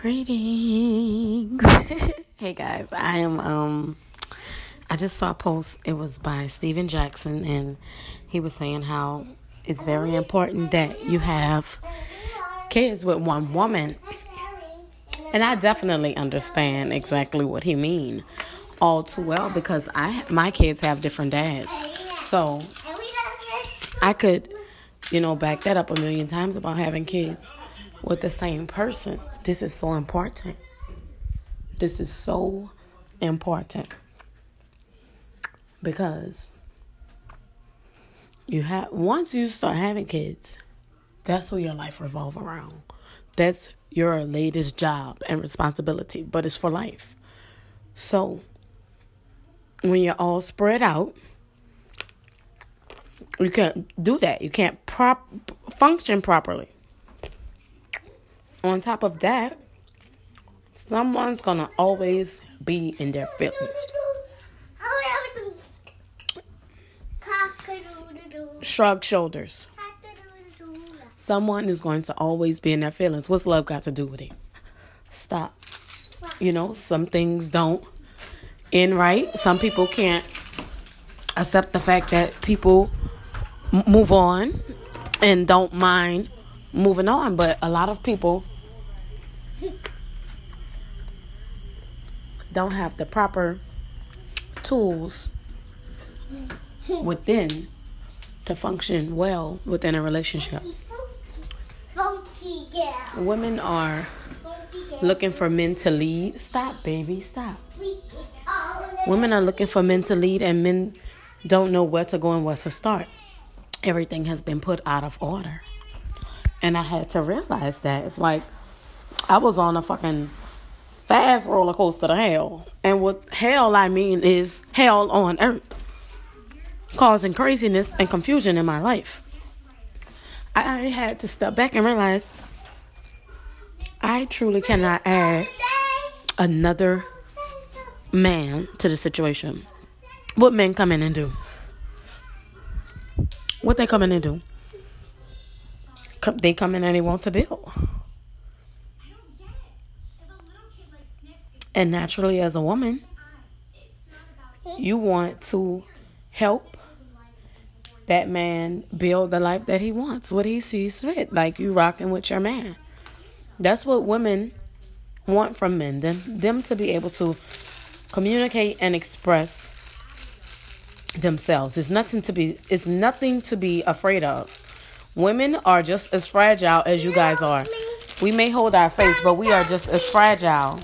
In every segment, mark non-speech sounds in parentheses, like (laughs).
Greetings. (laughs) hey guys, I am um I just saw a post it was by Steven Jackson and he was saying how it's very important that you have kids with one woman. And I definitely understand exactly what he mean all too well because I my kids have different dads. So I could, you know, back that up a million times about having kids with the same person. This is so important. This is so important because you have once you start having kids, that's who your life revolve around. That's your latest job and responsibility, but it's for life. So when you're all spread out, you can't do that. You can't prop function properly on top of that, someone's gonna always be in their feelings. Shrug shoulders. Someone is going to always be in their feelings. What's love got to do with it? Stop. You know, some things don't end right. Some people can't accept the fact that people move on and don't mind moving on. But a lot of people don't have the proper tools within to function well within a relationship. Women are looking for men to lead. Stop, baby, stop. Women are looking for men to lead, and men don't know where to go and where to start. Everything has been put out of order. And I had to realize that. It's like I was on a fucking fast roller coaster to hell. And what hell I mean is hell on earth, causing craziness and confusion in my life. I had to step back and realize I truly cannot add another man to the situation. What men come in and do? What they come in and do? They come in and they want to build. And naturally, as a woman, you want to help that man build the life that he wants, what he sees fit. Like you rocking with your man. That's what women want from men. Them, them to be able to communicate and express themselves. It's nothing to be it's nothing to be afraid of. Women are just as fragile as you guys are. We may hold our faith, but we are just as fragile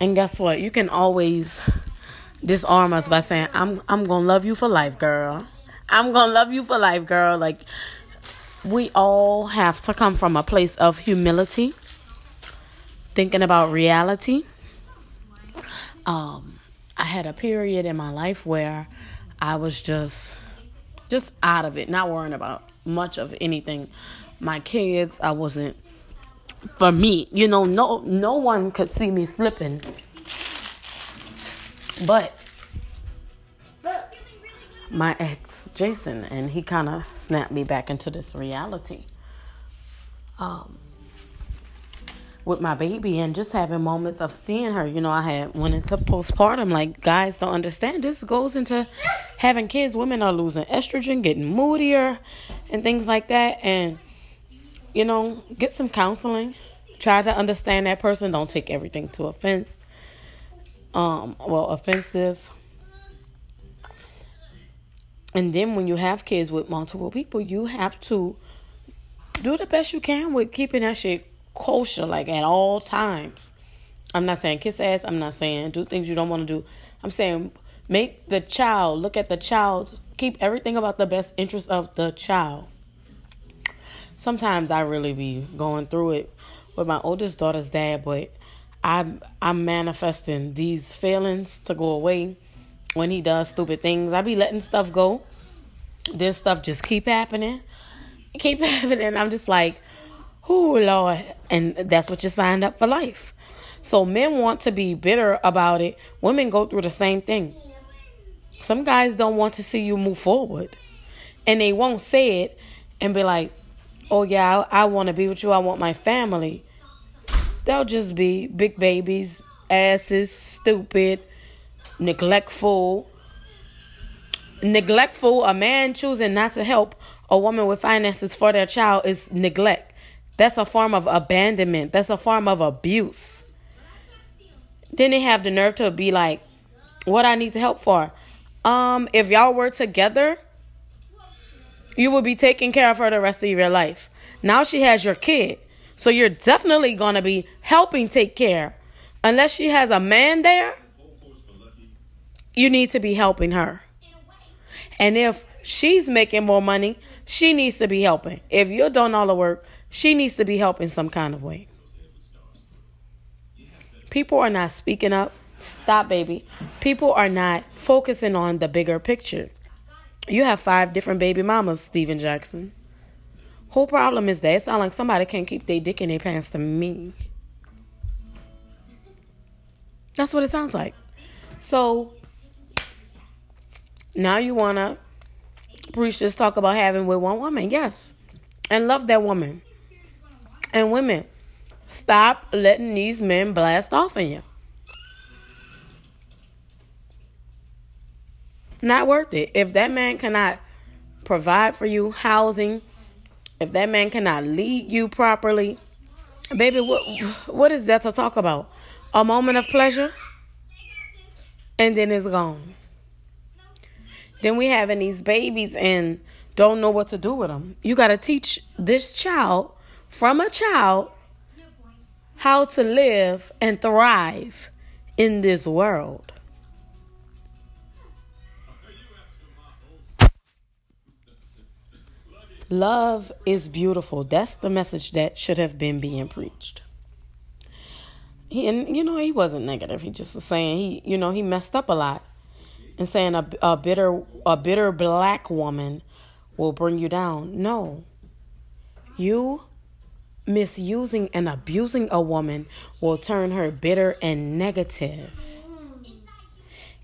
and guess what? You can always disarm us by saying, "I'm I'm gonna love you for life, girl. I'm gonna love you for life, girl." Like we all have to come from a place of humility, thinking about reality. Um, I had a period in my life where I was just just out of it, not worrying about much of anything. My kids, I wasn't for me. You know, no no one could see me slipping. But my ex Jason and he kind of snapped me back into this reality. Um with my baby and just having moments of seeing her. You know, I had went into postpartum. Like guys don't understand. This goes into having kids. Women are losing estrogen, getting moodier, and things like that. And you know, get some counseling. Try to understand that person. Don't take everything to offense. Um, well, offensive. And then when you have kids with multiple people, you have to do the best you can with keeping that shit kosher, like at all times. I'm not saying kiss ass. I'm not saying do things you don't want to do. I'm saying make the child look at the child. Keep everything about the best interest of the child sometimes I really be going through it with my oldest daughter's dad, but I'm I'm manifesting these feelings to go away when he does stupid things. I be letting stuff go. This stuff just keep happening. Keep (laughs) happening. I'm just like, oh Lord. And that's what you signed up for life. So men want to be bitter about it. Women go through the same thing. Some guys don't want to see you move forward. And they won't say it and be like, oh yeah, I, I want to be with you. I want my family. They'll just be big babies, asses, stupid, neglectful. Neglectful, a man choosing not to help a woman with finances for their child is neglect. That's a form of abandonment. That's a form of abuse. Then they have the nerve to be like, what I need to help for. Um, if y'all were together, you will be taking care of her the rest of your life. Now she has your kid. So you're definitely going to be helping take care. Unless she has a man there, you need to be helping her. And if she's making more money, she needs to be helping. If you're doing all the work, she needs to be helping some kind of way. People are not speaking up. Stop, baby. People are not focusing on the bigger picture. You have five different baby mamas, Steven Jackson. Whole problem is that it sounds like somebody can't keep their dick in their pants to me. That's what it sounds like. So now you wanna preach this talk about having with one woman, yes. And love that woman. And women, stop letting these men blast off in you. Not worth it. If that man cannot provide for you housing, if that man cannot lead you properly, baby, what what is that to talk about? A moment of pleasure, and then it's gone. Then we having these babies and don't know what to do with them. You got to teach this child from a child how to live and thrive in this world. Love is beautiful. That's the message that should have been being preached. He, and you know, he wasn't negative. He just was saying he, you know, he messed up a lot, and saying a, a bitter, a bitter black woman will bring you down. No, you misusing and abusing a woman will turn her bitter and negative.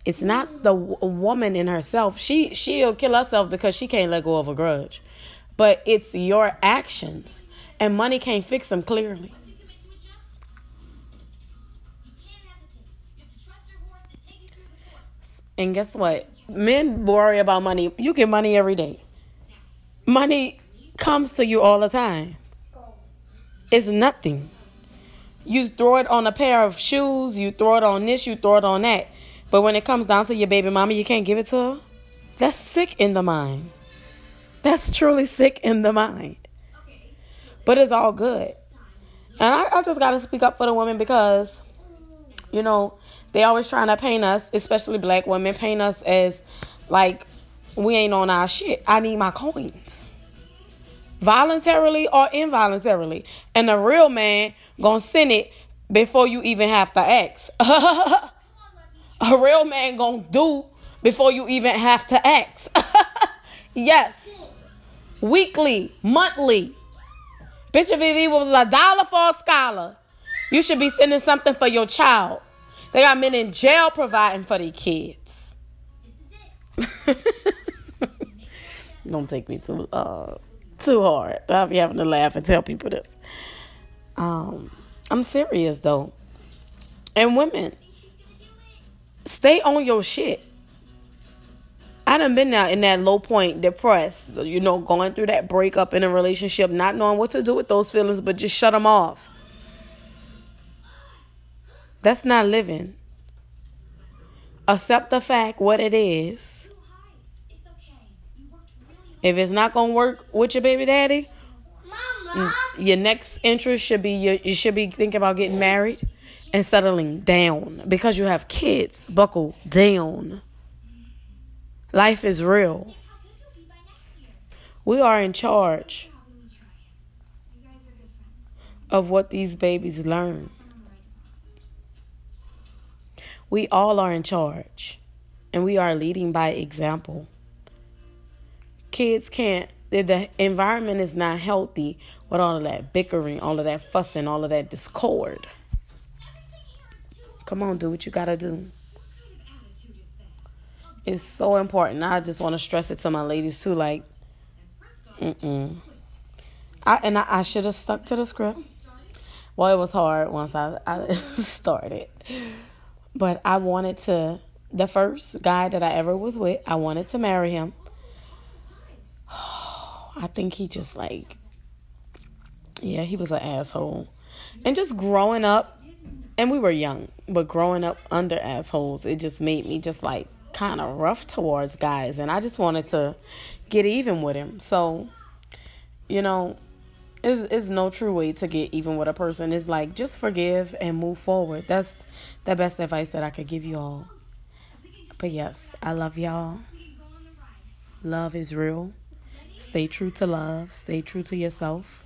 It's not the w- woman in herself. She she'll kill herself because she can't let go of a grudge but it's your actions. And money can't fix them clearly. And guess what? Men worry about money. You get money every day. Money comes to you all the time. It's nothing. You throw it on a pair of shoes, you throw it on this, you throw it on that. But when it comes down to your baby mama, you can't give it to her. That's sick in the mind. That's truly sick in the mind. But it's all good. And I, I just got to speak up for the women because, you know, they always trying to paint us, especially black women, paint us as like we ain't on our shit. I need my coins. Voluntarily or involuntarily. And the real man gonna send it before you even have to ask. (laughs) A real man gonna do before you even have to ask. (laughs) yes weekly, monthly. Bitch, if it was a dollar for a scholar, you should be sending something for your child. They got men in jail providing for their kids. (laughs) Don't take me too uh, too hard. I'll be having to laugh and tell people this. Um, I'm serious though. And women, stay on your shit. I done been now in that low point, depressed, you know, going through that breakup in a relationship, not knowing what to do with those feelings, but just shut them off. That's not living. Accept the fact what it is. If it's not gonna work with your baby daddy, Mama. Mm, your next interest should be your, you should be thinking about getting married and settling down because you have kids. Buckle down. Life is real. We are in charge of what these babies learn. We all are in charge, and we are leading by example. Kids can't, the environment is not healthy with all of that bickering, all of that fussing, all of that discord. Come on, do what you gotta do is so important. I just want to stress it to my ladies too. Like, mm-mm. I and I, I should have stuck to the script. Well, it was hard once I, I (laughs) started. But I wanted to the first guy that I ever was with, I wanted to marry him. (sighs) I think he just like yeah, he was an asshole. And just growing up and we were young, but growing up under assholes, it just made me just like kind of rough towards guys and I just wanted to get even with him. So, you know, is is no true way to get even with a person. It's like just forgive and move forward. That's the best advice that I could give you all. But yes, I love y'all. Love is real. Stay true to love. Stay true to yourself.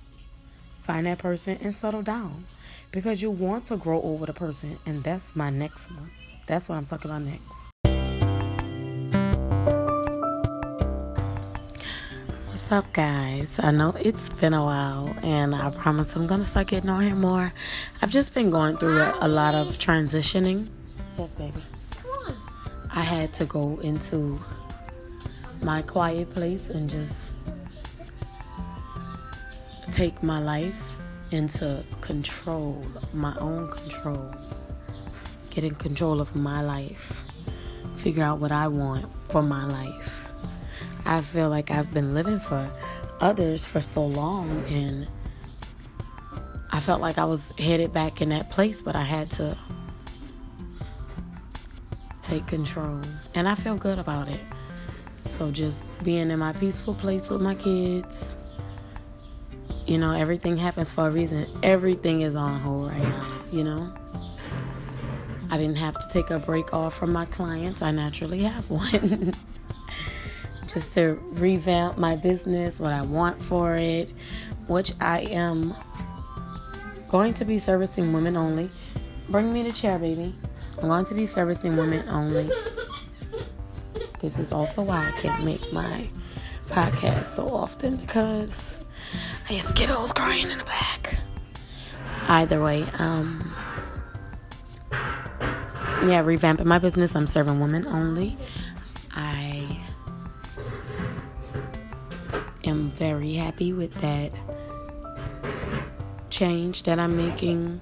Find that person and settle down. Because you want to grow old with a person. And that's my next one. That's what I'm talking about next. What's up, guys? I know it's been a while, and I promise I'm gonna start getting on here more. I've just been going through a, a lot of transitioning. Yes, baby. Come on. I had to go into my quiet place and just take my life into control, my own control. Get in control of my life. Figure out what I want for my life. I feel like I've been living for others for so long and I felt like I was headed back in that place, but I had to take control. And I feel good about it. So just being in my peaceful place with my kids. You know, everything happens for a reason. Everything is on hold right now, you know? I didn't have to take a break off from my clients. I naturally have one. (laughs) just to revamp my business, what I want for it, which I am going to be servicing women only. Bring me the chair, baby. I'm going to be servicing women only. This is also why I can't make my podcast so often because I have kiddos crying in the back. Either way, um, yeah, revamping my business. I'm serving women only. I very happy with that change that I'm making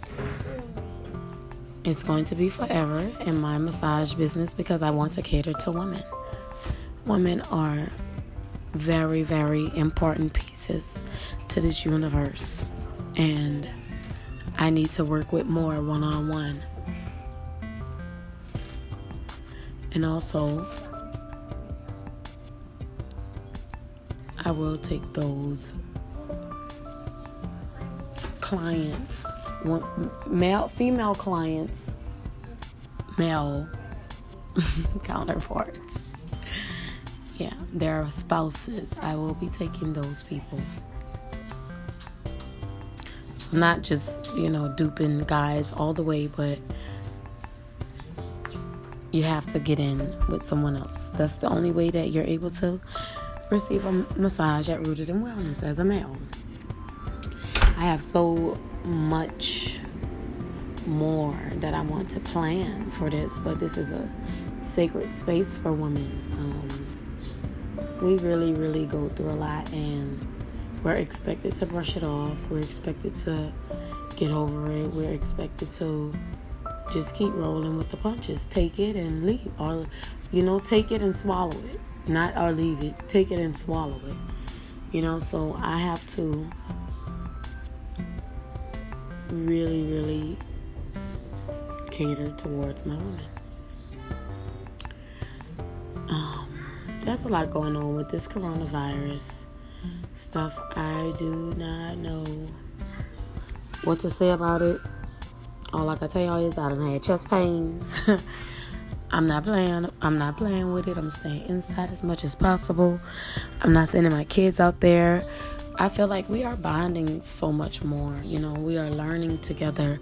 it's going to be forever in my massage business because I want to cater to women. Women are very, very important pieces to this universe, and I need to work with more one on one. And also, I will take those clients male, female clients, male (laughs) counterparts. Yeah, their spouses. I will be taking those people. So not just you know duping guys all the way, but you have to get in with someone else. That's the only way that you're able to receive a massage at Rooted in Wellness as a male. I have so much more that I want to plan for this, but this is a sacred space for women. Um, we really, really go through a lot, and we're expected to brush it off. We're expected to get over it. We're expected to just keep rolling with the punches. Take it and leave, or you know, take it and swallow it. Not or leave it. Take it and swallow it. You know, so I have to really, really cater towards my women. Um, there's a lot going on with this coronavirus stuff. I do not know what to say about it. All I can tell y'all is I done had chest pains. (laughs) I'm not playing. I'm not playing with it. I'm staying inside as much as possible. I'm not sending my kids out there. I feel like we are bonding so much more. You know, we are learning together,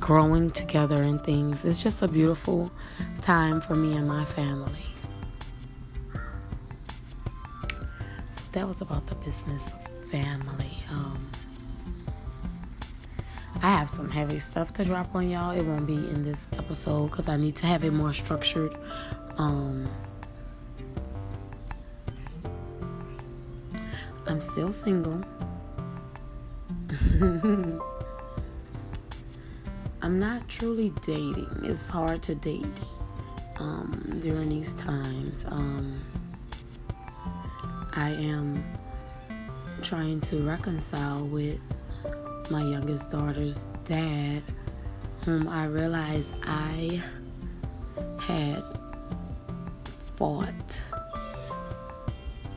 growing together, and things. It's just a beautiful time for me and my family. So that was about the business family. Um, I have some heavy stuff to drop on y'all. It won't be in this episode because I need to have it more structured. Um, I'm still single. (laughs) I'm not truly dating. It's hard to date um, during these times. Um, I am trying to reconcile with my youngest daughter's dad, whom I realized I had fought,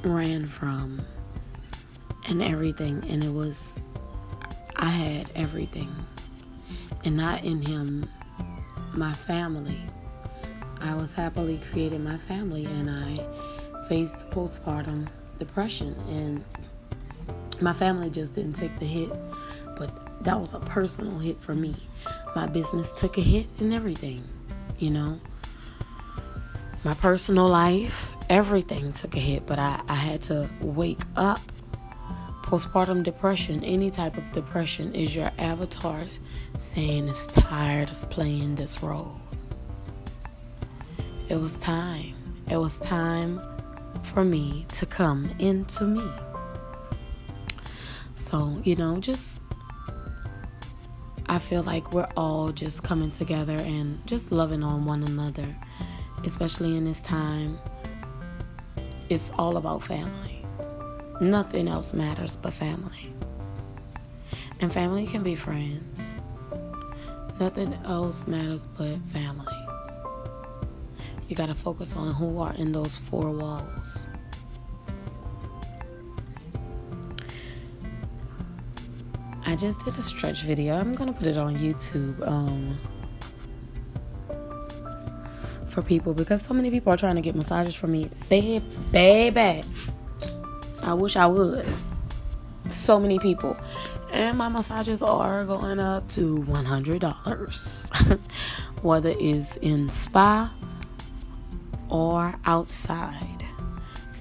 ran from, and everything. And it was, I had everything. And not in him, my family. I was happily creating my family and I faced postpartum depression and my family just didn't take the hit that was a personal hit for me my business took a hit and everything you know my personal life everything took a hit but I, I had to wake up postpartum depression any type of depression is your avatar saying it's tired of playing this role it was time. It was time for me to come into me. So, you know, just I feel like we're all just coming together and just loving on one another, especially in this time. It's all about family. Nothing else matters but family. And family can be friends. Nothing else matters but family. You got to focus on who are in those four walls. I just did a stretch video. I'm gonna put it on YouTube um, for people because so many people are trying to get massages from me. Baby, baby, I wish I would. So many people, and my massages are going up to one hundred dollars, (laughs) whether it's in spa or outside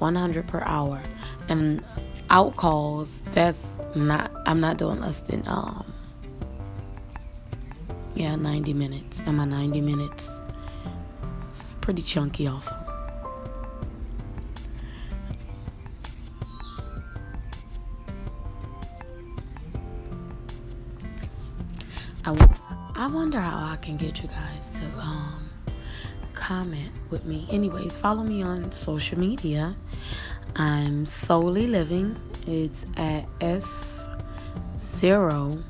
100 per hour and out calls that's not i'm not doing less than um yeah 90 minutes and my 90 minutes it's pretty chunky also I, I wonder how I can get you guys to um comment with me. Anyways, follow me on social media. I'm Souly Living. It's at S zero,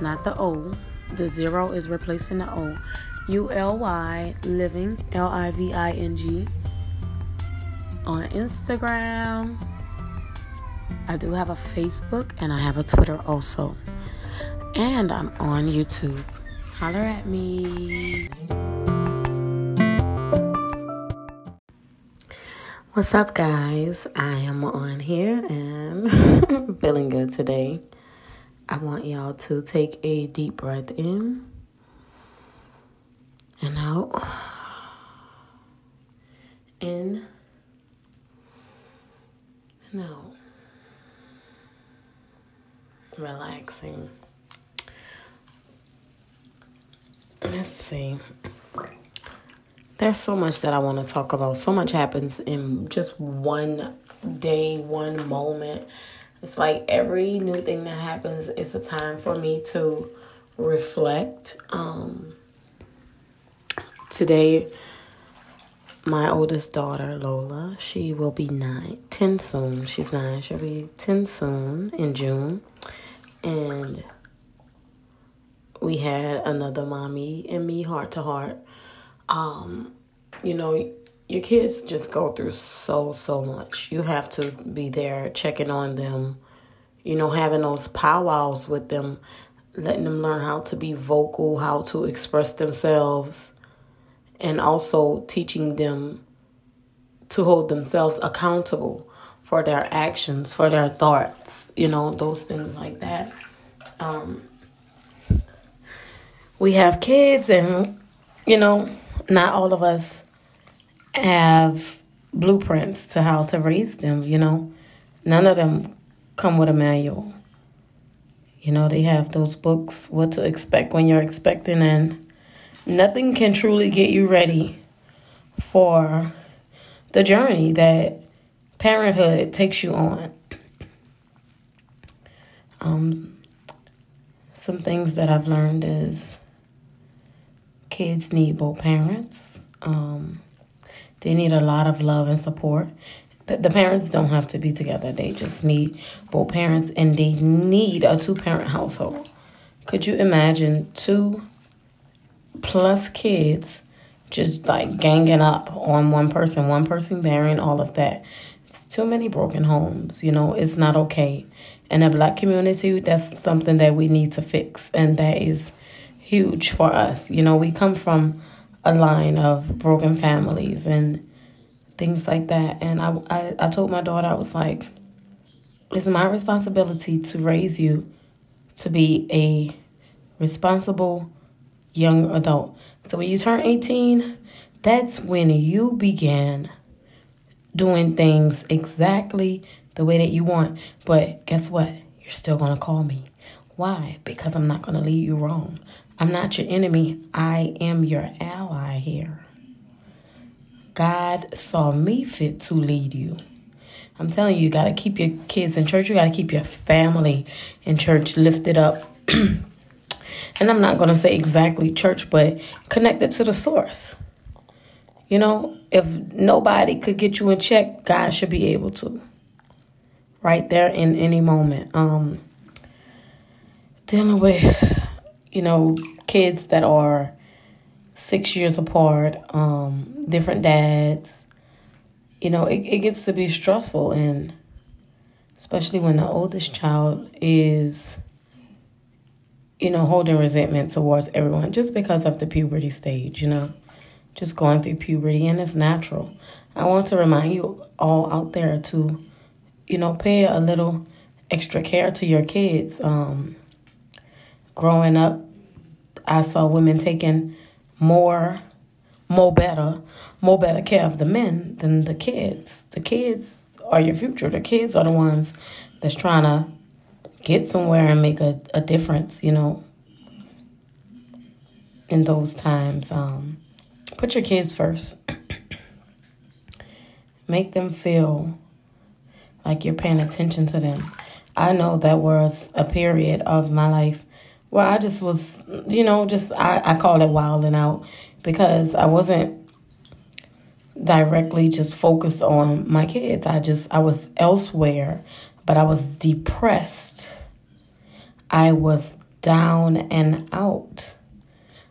not the O. The zero is replacing the O. U L Y living L I V I N G on Instagram. I do have a Facebook and I have a Twitter also. And I'm on YouTube. Holler at me. What's up, guys? I am on here and (laughs) feeling good today. I want y'all to take a deep breath in and out. In and out. Relaxing. Let's see. There's so much that I want to talk about. So much happens in just one day, one moment. It's like every new thing that happens, it's a time for me to reflect. Um, today, my oldest daughter, Lola, she will be nine, 10 soon. She's nine. She'll be 10 soon in June. And we had another mommy and me heart to heart um, you know, your kids just go through so, so much. You have to be there checking on them, you know, having those powwows with them, letting them learn how to be vocal, how to express themselves, and also teaching them to hold themselves accountable for their actions, for their thoughts, you know, those things like that. Um, we have kids, and, you know, not all of us have blueprints to how to raise them, you know. None of them come with a manual. You know, they have those books, what to expect when you're expecting, and nothing can truly get you ready for the journey that parenthood takes you on. Um, some things that I've learned is kids need both parents. Um, they need a lot of love and support. But the parents don't have to be together. They just need both parents and they need a two parent household. Could you imagine two plus kids just like ganging up on one person, one person bearing all of that? It's too many broken homes. You know, it's not okay. In a black community, that's something that we need to fix. And that is huge for us. You know, we come from a line of broken families and things like that. And I, I, I told my daughter, I was like, it's my responsibility to raise you to be a responsible young adult. So when you turn 18, that's when you begin doing things exactly the way that you want. But guess what? You're still going to call me. Why? Because I'm not going to lead you wrong. I'm not your enemy. I am your ally here. God saw me fit to lead you. I'm telling you, you got to keep your kids in church. You got to keep your family in church lifted up. (clears throat) and I'm not going to say exactly church, but connected to the source. You know, if nobody could get you in check, God should be able to. Right there in any moment. Um dealing with you know, kids that are six years apart, um, different dads. You know, it, it gets to be stressful, and especially when the oldest child is, you know, holding resentment towards everyone just because of the puberty stage, you know, just going through puberty, and it's natural. I want to remind you all out there to, you know, pay a little extra care to your kids. Um, growing up, I saw women taking more, more better, more better care of the men than the kids. The kids are your future. The kids are the ones that's trying to get somewhere and make a, a difference, you know, in those times. Um, put your kids first. (clears throat) make them feel like you're paying attention to them. I know that was a period of my life where I just was, you know, just I, I call it wilding out because I wasn't directly just focused on my kids. I just I was elsewhere, but I was depressed. I was down and out.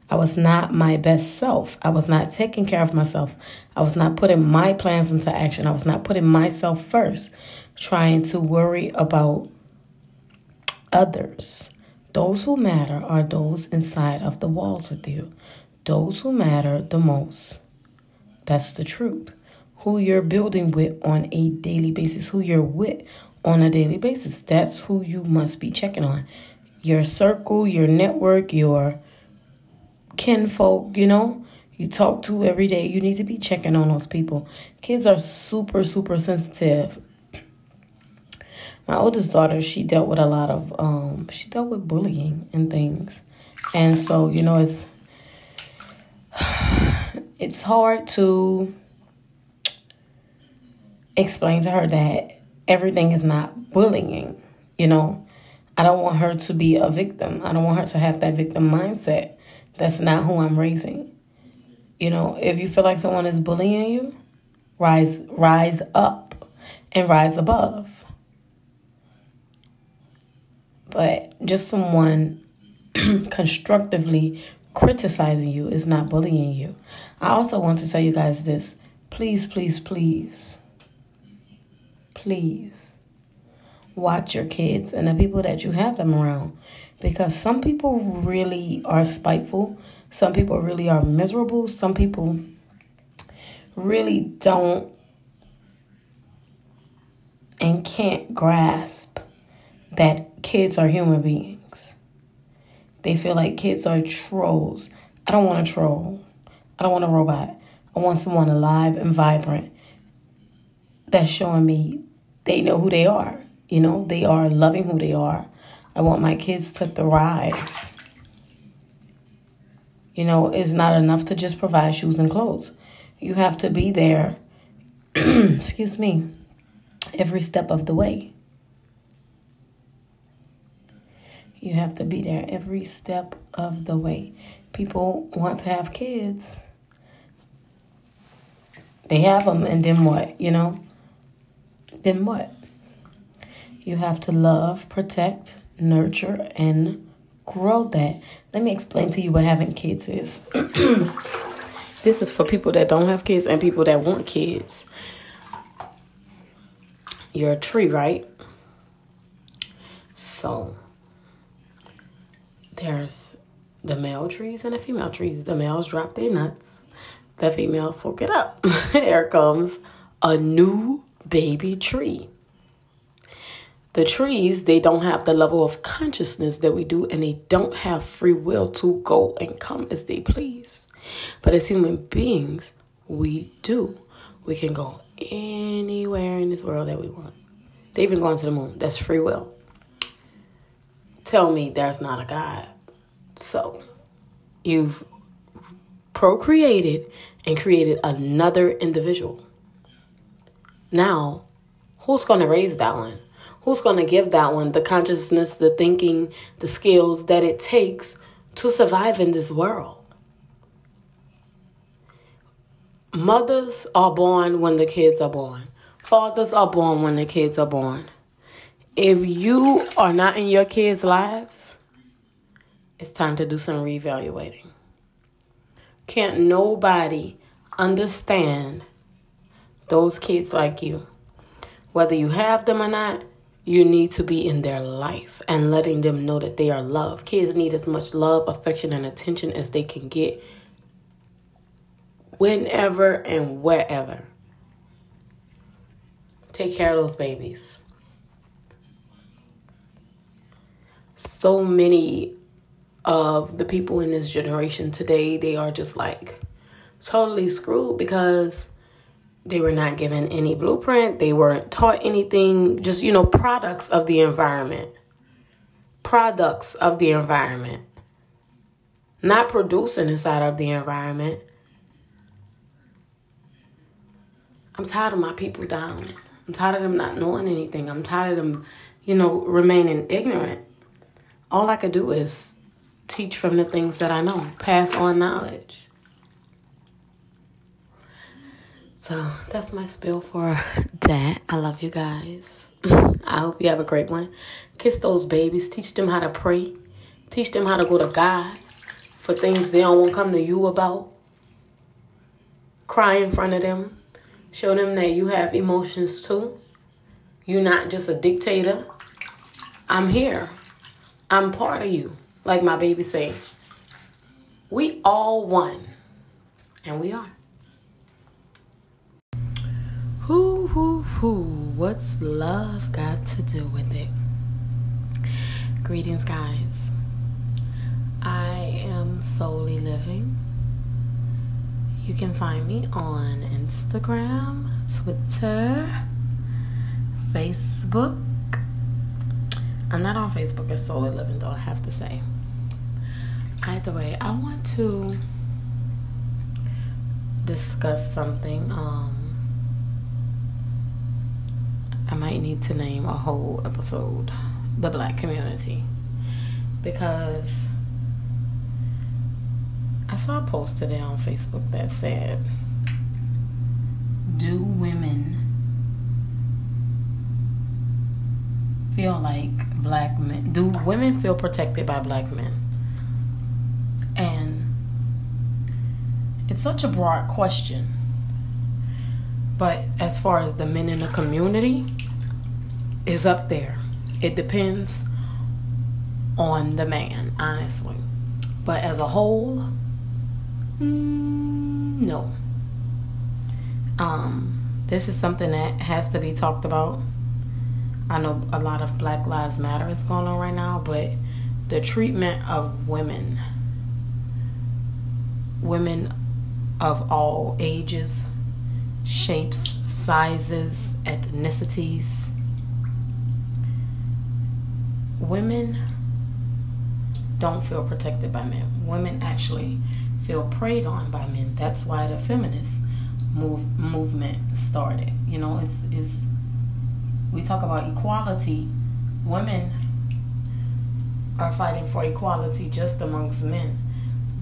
I was not my best self. I was not taking care of myself. I was not putting my plans into action. I was not putting myself first, trying to worry about others. Those who matter are those inside of the walls with you. Those who matter the most. That's the truth. Who you're building with on a daily basis, who you're with on a daily basis. That's who you must be checking on. Your circle, your network, your kinfolk, you know, you talk to every day. You need to be checking on those people. Kids are super, super sensitive my oldest daughter, she dealt with a lot of um, she dealt with bullying and things, and so you know it's (sighs) it's hard to explain to her that everything is not bullying. You know, I don't want her to be a victim. I don't want her to have that victim mindset. That's not who I'm raising. You know, if you feel like someone is bullying you, rise rise up and rise above but just someone (clears throat) constructively criticizing you is not bullying you. I also want to tell you guys this. Please, please, please, please watch your kids and the people that you have them around because some people really are spiteful. Some people really are miserable. Some people really don't and can't grasp that kids are human beings. They feel like kids are trolls. I don't want a troll. I don't want a robot. I want someone alive and vibrant that's showing me they know who they are. You know, they are loving who they are. I want my kids to thrive. You know, it's not enough to just provide shoes and clothes. You have to be there, (clears throat) excuse me, every step of the way. You have to be there every step of the way. People want to have kids. They have them, and then what? You know? Then what? You have to love, protect, nurture, and grow that. Let me explain to you what having kids is. (clears throat) this is for people that don't have kids and people that want kids. You're a tree, right? So there's the male trees and the female trees. The males drop their nuts, the females soak it up. (laughs) Here comes a new baby tree. The trees, they don't have the level of consciousness that we do, and they don't have free will to go and come as they please. But as human beings, we do. We can go anywhere in this world that we want. They even gone to the moon. That's free will. Tell me there's not a God. So, you've procreated and created another individual. Now, who's going to raise that one? Who's going to give that one the consciousness, the thinking, the skills that it takes to survive in this world? Mothers are born when the kids are born. Fathers are born when the kids are born. If you are not in your kids' lives, it's time to do some reevaluating. Can't nobody understand those kids like you. Whether you have them or not, you need to be in their life and letting them know that they are loved. Kids need as much love, affection, and attention as they can get whenever and wherever. Take care of those babies. So many of the people in this generation today, they are just like totally screwed because they were not given any blueprint, they weren't taught anything, just, you know, products of the environment. Products of the environment. Not producing inside of the environment. I'm tired of my people down. I'm tired of them not knowing anything. I'm tired of them, you know, remaining ignorant. All I could do is teach from the things that I know, pass on knowledge. So that's my spill for (laughs) that. I love you guys. (laughs) I hope you have a great one. Kiss those babies. Teach them how to pray. Teach them how to go to God for things they don't want to come to you about. Cry in front of them. Show them that you have emotions too. You're not just a dictator. I'm here. I'm part of you. Like my baby say. We all one. And we are. Whoo, whoo, whoo. What's love got to do with it? Greetings, guys. I am Souly Living you can find me on Instagram, Twitter, Facebook. I'm not on Facebook as Souly Living, though, I have to say. Either way, I want to discuss something. Um, I might need to name a whole episode the black community because I saw a post today on Facebook that said, Do women feel like black men? Do women feel protected by black men? And it's such a broad question. But as far as the men in the community, is up there. It depends on the man, honestly. But as a whole, Mm, no. Um, this is something that has to be talked about. I know a lot of Black Lives Matter is going on right now, but the treatment of women, women of all ages, shapes, sizes, ethnicities, women don't feel protected by men. Women actually feel preyed on by men. That's why the feminist move movement started. You know, it's it's we talk about equality. Women are fighting for equality just amongst men.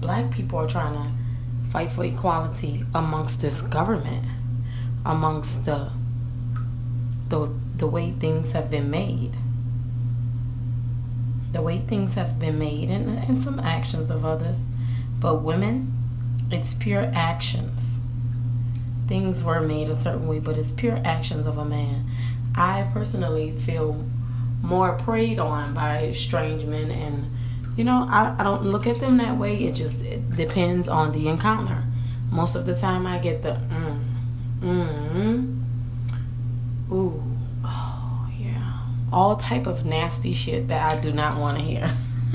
Black people are trying to fight for equality amongst this government, amongst the the the way things have been made. The way things have been made and, and some actions of others. But women, it's pure actions. Things were made a certain way, but it's pure actions of a man. I personally feel more preyed on by strange men and you know I, I don't look at them that way. It just it depends on the encounter. Most of the time i get the mm mm ooh. Oh yeah. All type of nasty shit that i do not want to hear. (laughs)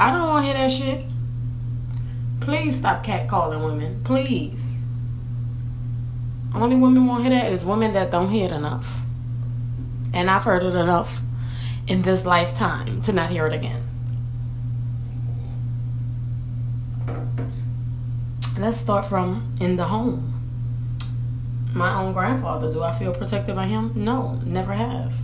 I don't want to hear that shit. Please stop catcalling women. Please only women won't hear that is women that don't hear it enough and I've heard it enough in this lifetime to not hear it again. Let's start from in the home. My own grandfather, do I feel protected by him? No, never have.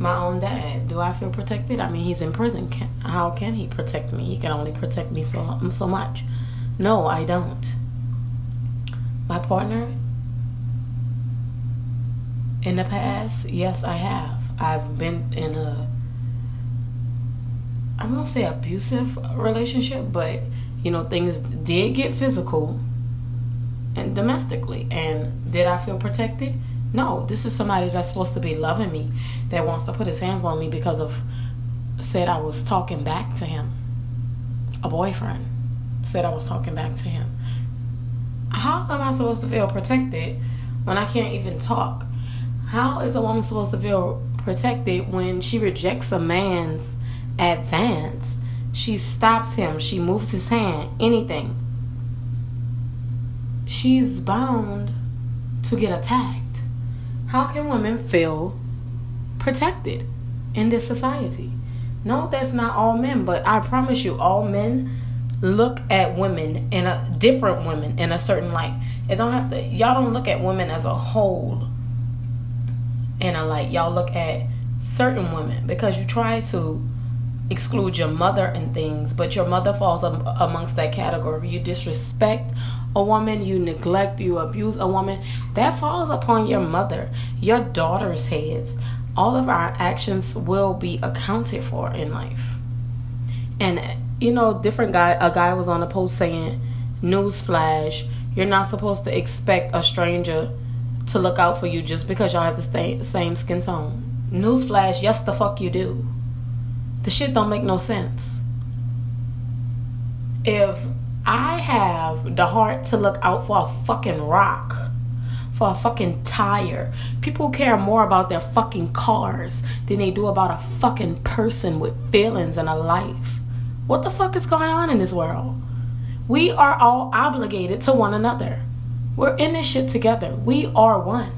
My own dad, do I feel protected? I mean, he's in prison. Can, how can he protect me? He can only protect me so so much. No, I don't. My partner, in the past, yes, I have. I've been in a I won't say abusive relationship, but you know, things did get physical and domestically. And did I feel protected? No. This is somebody that's supposed to be loving me that wants to put his hands on me because of said I was talking back to him. A boyfriend said I was talking back to him. How am I supposed to feel protected when I can't even talk? How is a woman supposed to feel protected when she rejects a man's advance? She stops him, she moves his hand, anything. She's bound to get attacked. How can women feel protected in this society? No, that's not all men, but I promise you, all men look at women in a different women in a certain light. It don't have to y'all don't look at women as a whole and I like y'all look at certain women because you try to exclude your mother and things, but your mother falls am- amongst that category. You disrespect a woman, you neglect, you abuse a woman, that falls upon your mother, your daughter's heads. All of our actions will be accounted for in life. And you know, different guy a guy was on a post saying, Newsflash, you're not supposed to expect a stranger to look out for you just because y'all have the same, skin tone. Newsflash, yes, the fuck you do. The shit don't make no sense. If I have the heart to look out for a fucking rock, for a fucking tire, people care more about their fucking cars than they do about a fucking person with feelings and a life. What the fuck is going on in this world? We are all obligated to one another. We're in this shit together. We are one.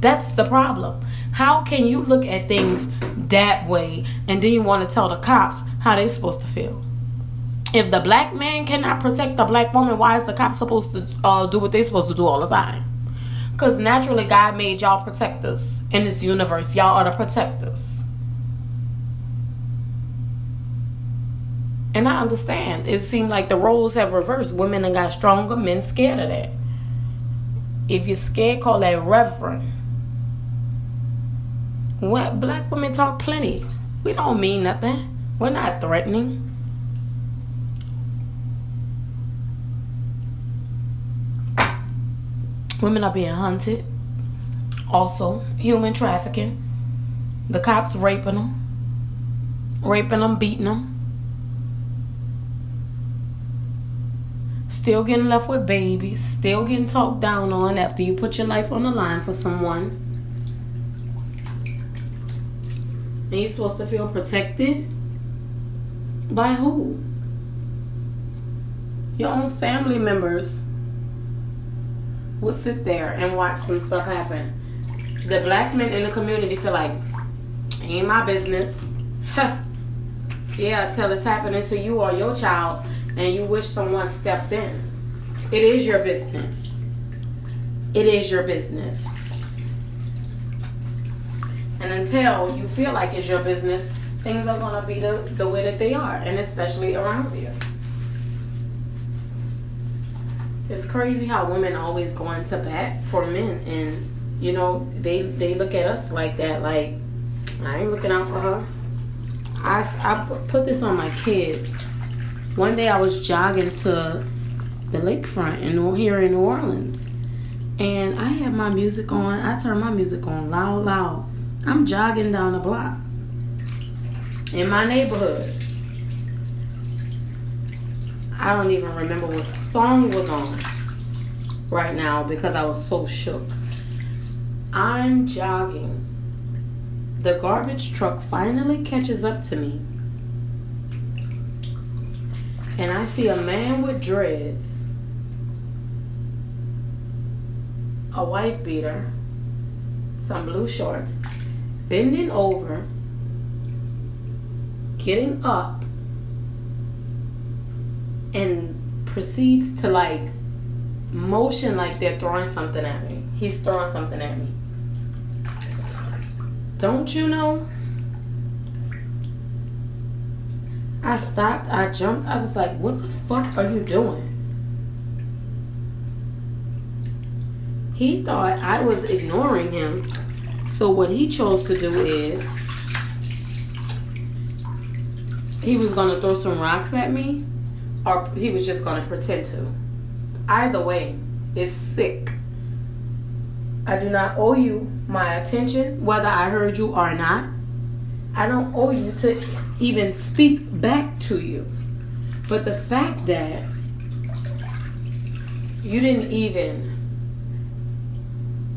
That's the problem. How can you look at things that way and then you want to tell the cops how they're supposed to feel? If the black man cannot protect the black woman, why is the cop supposed to uh, do what they're supposed to do all the time? Because naturally, God made y'all protectors in this universe. Y'all are the protectors. And I understand. It seemed like the roles have reversed. Women got stronger, men scared of that. If you're scared, call that reverend. What black women talk plenty. We don't mean nothing. We're not threatening. Women are being hunted. Also, human trafficking. The cops raping them, raping them, beating them. Still getting left with babies, still getting talked down on after you put your life on the line for someone. And you're supposed to feel protected by who? Your own family members would sit there and watch some stuff happen. The black men in the community feel like, ain't my business. (laughs) yeah, until it's happening to you or your child and you wish someone stepped in. It is your business. It is your business. And until you feel like it's your business, things are gonna be the, the way that they are, and especially around here. It's crazy how women always go into bat for men, and you know they they look at us like that. Like I ain't looking out for her. I I put this on my kids. One day I was jogging to the lakefront in here in New Orleans, and I had my music on. I turned my music on loud, loud. I'm jogging down the block in my neighborhood. I don't even remember what song was on right now because I was so shook. I'm jogging. The garbage truck finally catches up to me. And I see a man with dreads, a wife beater, some blue shorts, bending over, getting up, and proceeds to like motion like they're throwing something at me. He's throwing something at me. Don't you know? I stopped, I jumped, I was like, what the fuck are you doing? He thought I was ignoring him. So what he chose to do is he was gonna throw some rocks at me or he was just gonna pretend to. Either way, it's sick. I do not owe you my attention, whether I heard you or not. I don't owe you to even speak back to you. But the fact that you didn't even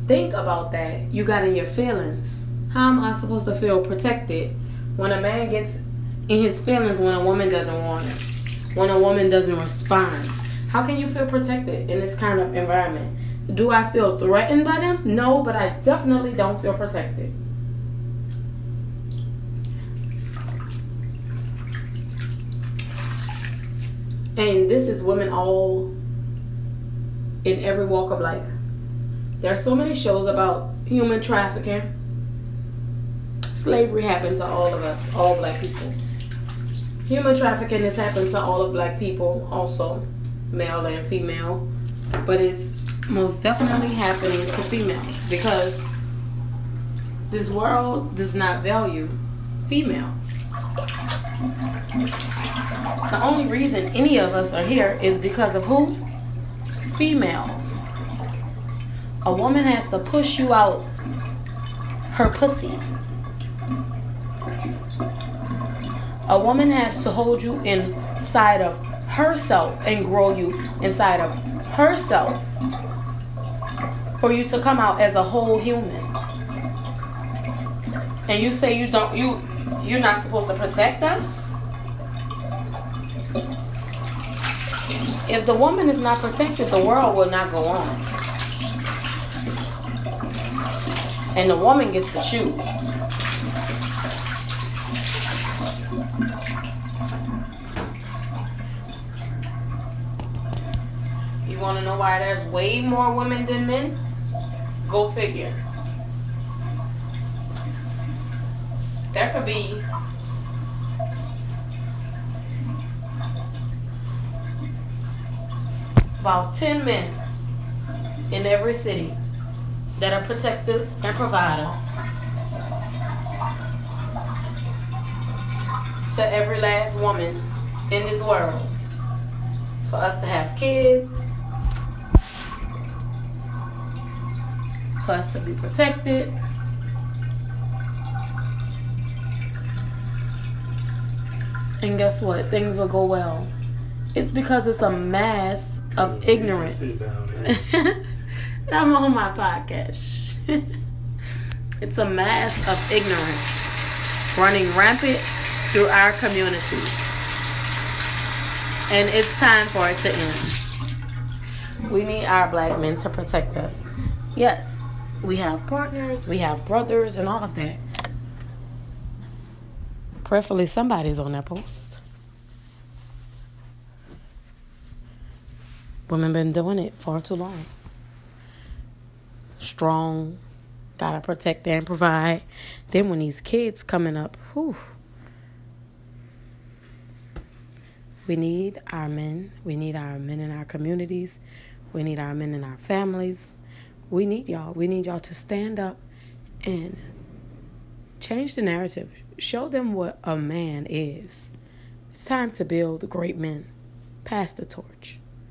think about that, you got in your feelings. How am I supposed to feel protected when a man gets in his feelings when a woman doesn't want him? When a woman doesn't respond? How can you feel protected in this kind of environment? Do I feel threatened by them? No, but I definitely don't feel protected. And this is women all in every walk of life. There are so many shows about human trafficking. Slavery happened to all of us, all black people. Human trafficking has happened to all of black people also, male and female. But it's most definitely happening to females because this world does not value females. The only reason any of us are here is because of who? Females. A woman has to push you out her pussy. A woman has to hold you inside of herself and grow you inside of herself for you to come out as a whole human. And you say you don't you you're not supposed to protect us? If the woman is not protected, the world will not go on. And the woman gets to choose. You want to know why there's way more women than men? Go figure. There could be about 10 men in every city that are protectors and providers to every last woman in this world for us to have kids for us to be protected. And guess what? Things will go well. It's because it's a mass of ignorance. (laughs) I'm on my podcast. (laughs) it's a mass of ignorance running rampant through our community. And it's time for it to end. We need our black men to protect us. Yes, we have partners, we have brothers, and all of that. Prayerfully, somebody's on that post. Women been doing it far too long. Strong, Gotta protect and provide. Then when these kids coming up, whew. We need our men. We need our men in our communities. We need our men in our families. We need y'all. We need y'all to stand up and change the narrative. Show them what a man is. It's time to build great men. Pass the torch.